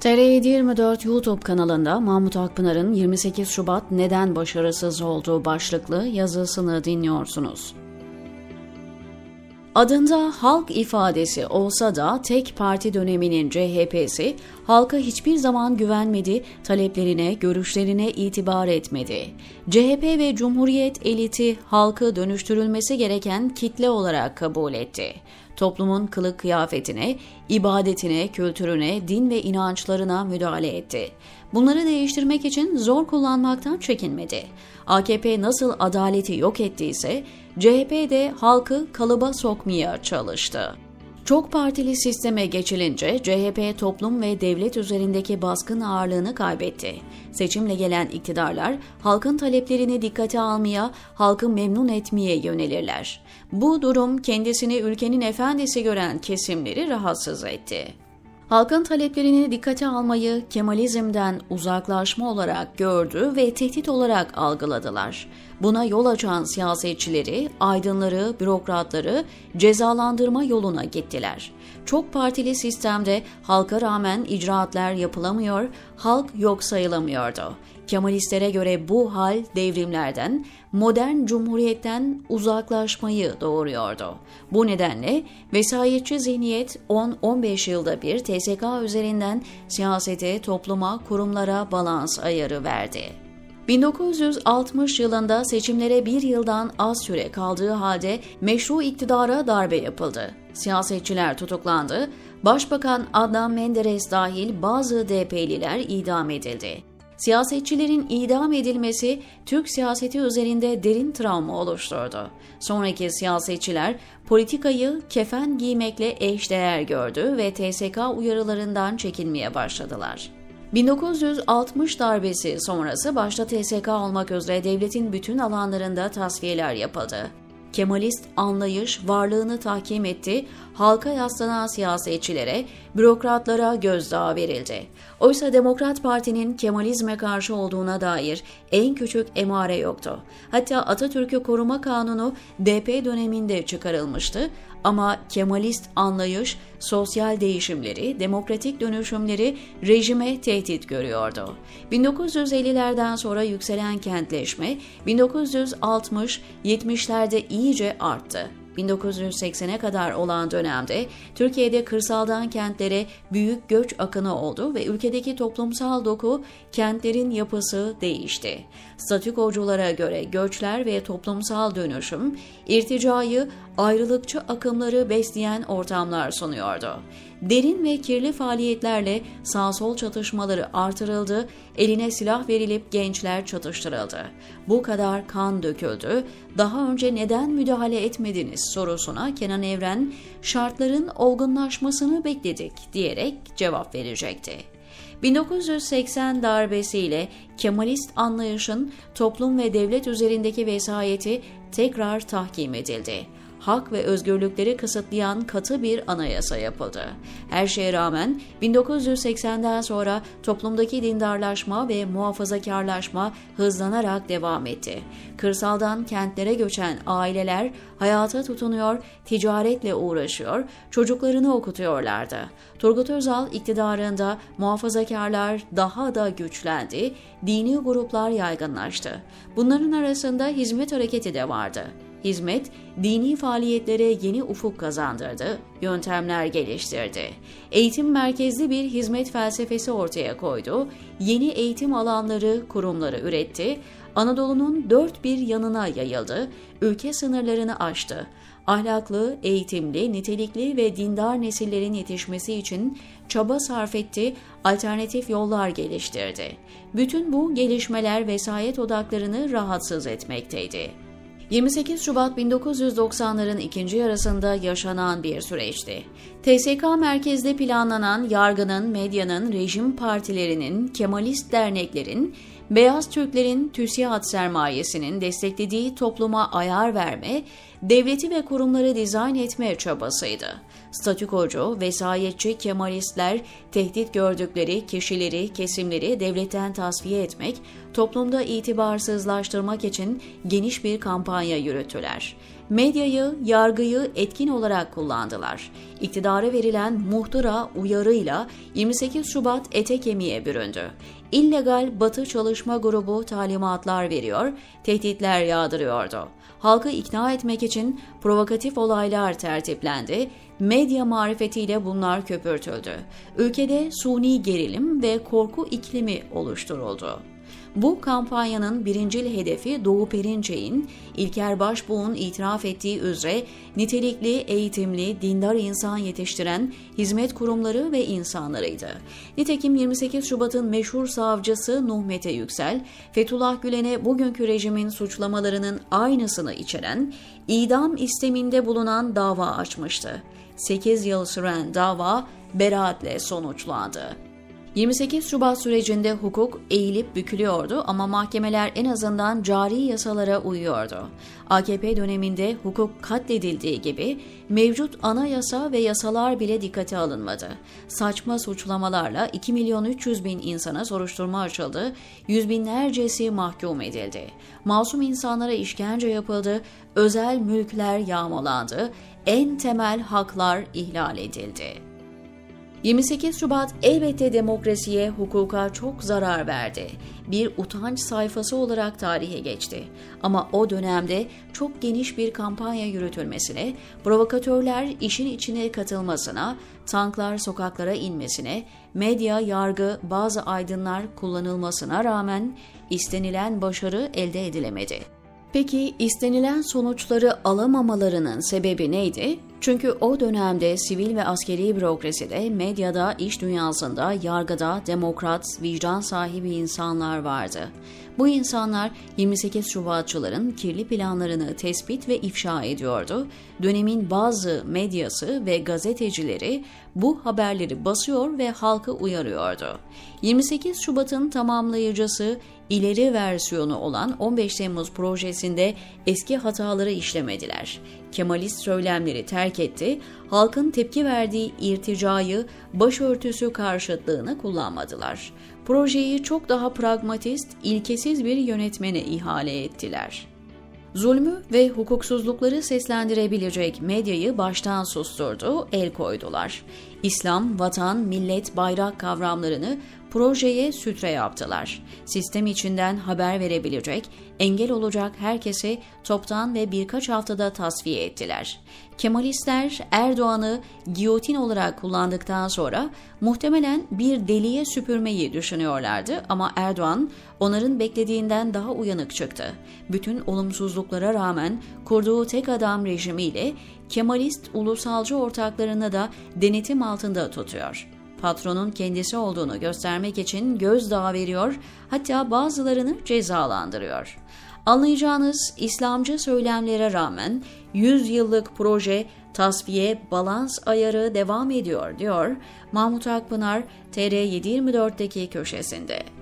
TR724 YouTube kanalında Mahmut Akpınar'ın 28 Şubat neden başarısız olduğu başlıklı yazısını dinliyorsunuz. Adında halk ifadesi olsa da tek parti döneminin CHP'si halka hiçbir zaman güvenmedi, taleplerine, görüşlerine itibar etmedi. CHP ve Cumhuriyet eliti halkı dönüştürülmesi gereken kitle olarak kabul etti. Toplumun kılık kıyafetine, ibadetine, kültürüne, din ve inançlarına müdahale etti. Bunları değiştirmek için zor kullanmaktan çekinmedi. AKP nasıl adaleti yok ettiyse CHP de halkı kalıba sokmaya çalıştı. Çok partili sisteme geçilince CHP toplum ve devlet üzerindeki baskın ağırlığını kaybetti. Seçimle gelen iktidarlar halkın taleplerini dikkate almaya, halkı memnun etmeye yönelirler. Bu durum kendisini ülkenin efendisi gören kesimleri rahatsız etti halkın taleplerini dikkate almayı Kemalizmden uzaklaşma olarak gördü ve tehdit olarak algıladılar. Buna yol açan siyasetçileri, aydınları, bürokratları cezalandırma yoluna gittiler. Çok partili sistemde halka rağmen icraatlar yapılamıyor, halk yok sayılamıyordu. Kemalistlere göre bu hal devrimlerden, modern cumhuriyetten uzaklaşmayı doğuruyordu. Bu nedenle vesayetçi zihniyet 10-15 yılda bir TSK üzerinden siyasete, topluma, kurumlara balans ayarı verdi. 1960 yılında seçimlere bir yıldan az süre kaldığı halde meşru iktidara darbe yapıldı. Siyasetçiler tutuklandı, Başbakan Adnan Menderes dahil bazı DP'liler idam edildi. Siyasetçilerin idam edilmesi Türk siyaseti üzerinde derin travma oluşturdu. Sonraki siyasetçiler politikayı kefen giymekle eşdeğer gördü ve TSK uyarılarından çekinmeye başladılar. 1960 darbesi sonrası başta TSK olmak üzere devletin bütün alanlarında tasfiyeler yapıldı. Kemalist anlayış varlığını tahkim etti, halka yaslanan siyasetçilere, bürokratlara gözdağı verildi. Oysa Demokrat Parti'nin Kemalizme karşı olduğuna dair en küçük emare yoktu. Hatta Atatürk'ü koruma kanunu DP döneminde çıkarılmıştı ama Kemalist anlayış, sosyal değişimleri, demokratik dönüşümleri rejime tehdit görüyordu. 1950'lerden sonra yükselen kentleşme 1960-70'lerde iyice arttı. 1980'e kadar olan dönemde Türkiye'de kırsaldan kentlere büyük göç akını oldu ve ülkedeki toplumsal doku, kentlerin yapısı değişti. Statükoculara göre göçler ve toplumsal dönüşüm, irticayı, ayrılıkçı akımları besleyen ortamlar sunuyordu. Derin ve kirli faaliyetlerle sağ-sol çatışmaları artırıldı, eline silah verilip gençler çatıştırıldı. Bu kadar kan döküldü, daha önce neden müdahale etmediniz sorusuna Kenan Evren, şartların olgunlaşmasını bekledik diyerek cevap verecekti. 1980 darbesiyle Kemalist anlayışın toplum ve devlet üzerindeki vesayeti tekrar tahkim edildi hak ve özgürlükleri kısıtlayan katı bir anayasa yapıldı. Her şeye rağmen 1980'den sonra toplumdaki dindarlaşma ve muhafazakarlaşma hızlanarak devam etti. Kırsaldan kentlere göçen aileler hayata tutunuyor, ticaretle uğraşıyor, çocuklarını okutuyorlardı. Turgut Özal iktidarında muhafazakarlar daha da güçlendi, dini gruplar yaygınlaştı. Bunların arasında hizmet hareketi de vardı. Hizmet, dini faaliyetlere yeni ufuk kazandırdı, yöntemler geliştirdi. Eğitim merkezli bir hizmet felsefesi ortaya koydu, yeni eğitim alanları, kurumları üretti, Anadolu'nun dört bir yanına yayıldı, ülke sınırlarını aştı. Ahlaklı, eğitimli, nitelikli ve dindar nesillerin yetişmesi için çaba sarf etti, alternatif yollar geliştirdi. Bütün bu gelişmeler vesayet odaklarını rahatsız etmekteydi. 28 Şubat 1990'ların ikinci yarısında yaşanan bir süreçti. TSK merkezde planlanan yargının, medyanın, rejim partilerinin, Kemalist derneklerin, Beyaz Türklerin TÜSİAD sermayesinin desteklediği topluma ayar verme, devleti ve kurumları dizayn etme çabasıydı. Statükocu, vesayetçi Kemalistler tehdit gördükleri kişileri, kesimleri devletten tasfiye etmek, toplumda itibarsızlaştırmak için geniş bir kampanya yürüttüler. Medyayı, yargıyı etkin olarak kullandılar. İktidara verilen muhtıra uyarıyla 28 Şubat ete kemiğe büründü. İllegal Batı Çalışma Grubu talimatlar veriyor, tehditler yağdırıyordu. Halkı ikna etmek için provokatif olaylar tertiplendi, medya marifetiyle bunlar köpürtüldü. Ülkede suni gerilim ve korku iklimi oluşturuldu. Bu kampanyanın birincil hedefi Doğu Perinçek'in, İlker Başbuğ'un itiraf ettiği üzere nitelikli, eğitimli, dindar insan yetiştiren hizmet kurumları ve insanlarıydı. Nitekim 28 Şubat'ın meşhur savcısı Nuh Mete Yüksel, Fethullah Gülen'e bugünkü rejimin suçlamalarının aynısını içeren idam isteminde bulunan dava açmıştı. 8 yıl süren dava beraatle sonuçlandı. 28 Şubat sürecinde hukuk eğilip bükülüyordu ama mahkemeler en azından cari yasalara uyuyordu. AKP döneminde hukuk katledildiği gibi mevcut anayasa ve yasalar bile dikkate alınmadı. Saçma suçlamalarla 2 milyon 300 bin insana soruşturma açıldı, yüz binlercesi mahkum edildi. Masum insanlara işkence yapıldı, özel mülkler yağmalandı, en temel haklar ihlal edildi. 28 Şubat elbette demokrasiye, hukuka çok zarar verdi. Bir utanç sayfası olarak tarihe geçti. Ama o dönemde çok geniş bir kampanya yürütülmesine, provokatörler işin içine katılmasına, tanklar sokaklara inmesine, medya, yargı, bazı aydınlar kullanılmasına rağmen istenilen başarı elde edilemedi. Peki istenilen sonuçları alamamalarının sebebi neydi? Çünkü o dönemde sivil ve askeri bürokraside, medyada, iş dünyasında, yargıda demokrat, vicdan sahibi insanlar vardı. Bu insanlar 28 Şubatçıların kirli planlarını tespit ve ifşa ediyordu. Dönemin bazı medyası ve gazetecileri bu haberleri basıyor ve halkı uyarıyordu. 28 Şubat'ın tamamlayıcısı ileri versiyonu olan 15 Temmuz projesinde eski hataları işlemediler. Kemalist söylemleri terk etti, halkın tepki verdiği irticayı, başörtüsü karşıtlığını kullanmadılar. Projeyi çok daha pragmatist, ilkesiz bir yönetmene ihale ettiler. Zulmü ve hukuksuzlukları seslendirebilecek medyayı baştan susturdu, el koydular. İslam, vatan, millet, bayrak kavramlarını projeye sütre yaptılar. Sistem içinden haber verebilecek, engel olacak herkesi toptan ve birkaç haftada tasfiye ettiler. Kemalistler Erdoğan'ı giyotin olarak kullandıktan sonra muhtemelen bir deliye süpürmeyi düşünüyorlardı ama Erdoğan onların beklediğinden daha uyanık çıktı. Bütün olumsuzluklara rağmen kurduğu tek adam rejimiyle Kemalist ulusalcı ortaklarını da denetim altında tutuyor patronun kendisi olduğunu göstermek için gözdağı veriyor, hatta bazılarını cezalandırıyor. Anlayacağınız İslamcı söylemlere rağmen 100 yıllık proje tasfiye balans ayarı devam ediyor diyor Mahmut Akpınar TR724'deki köşesinde.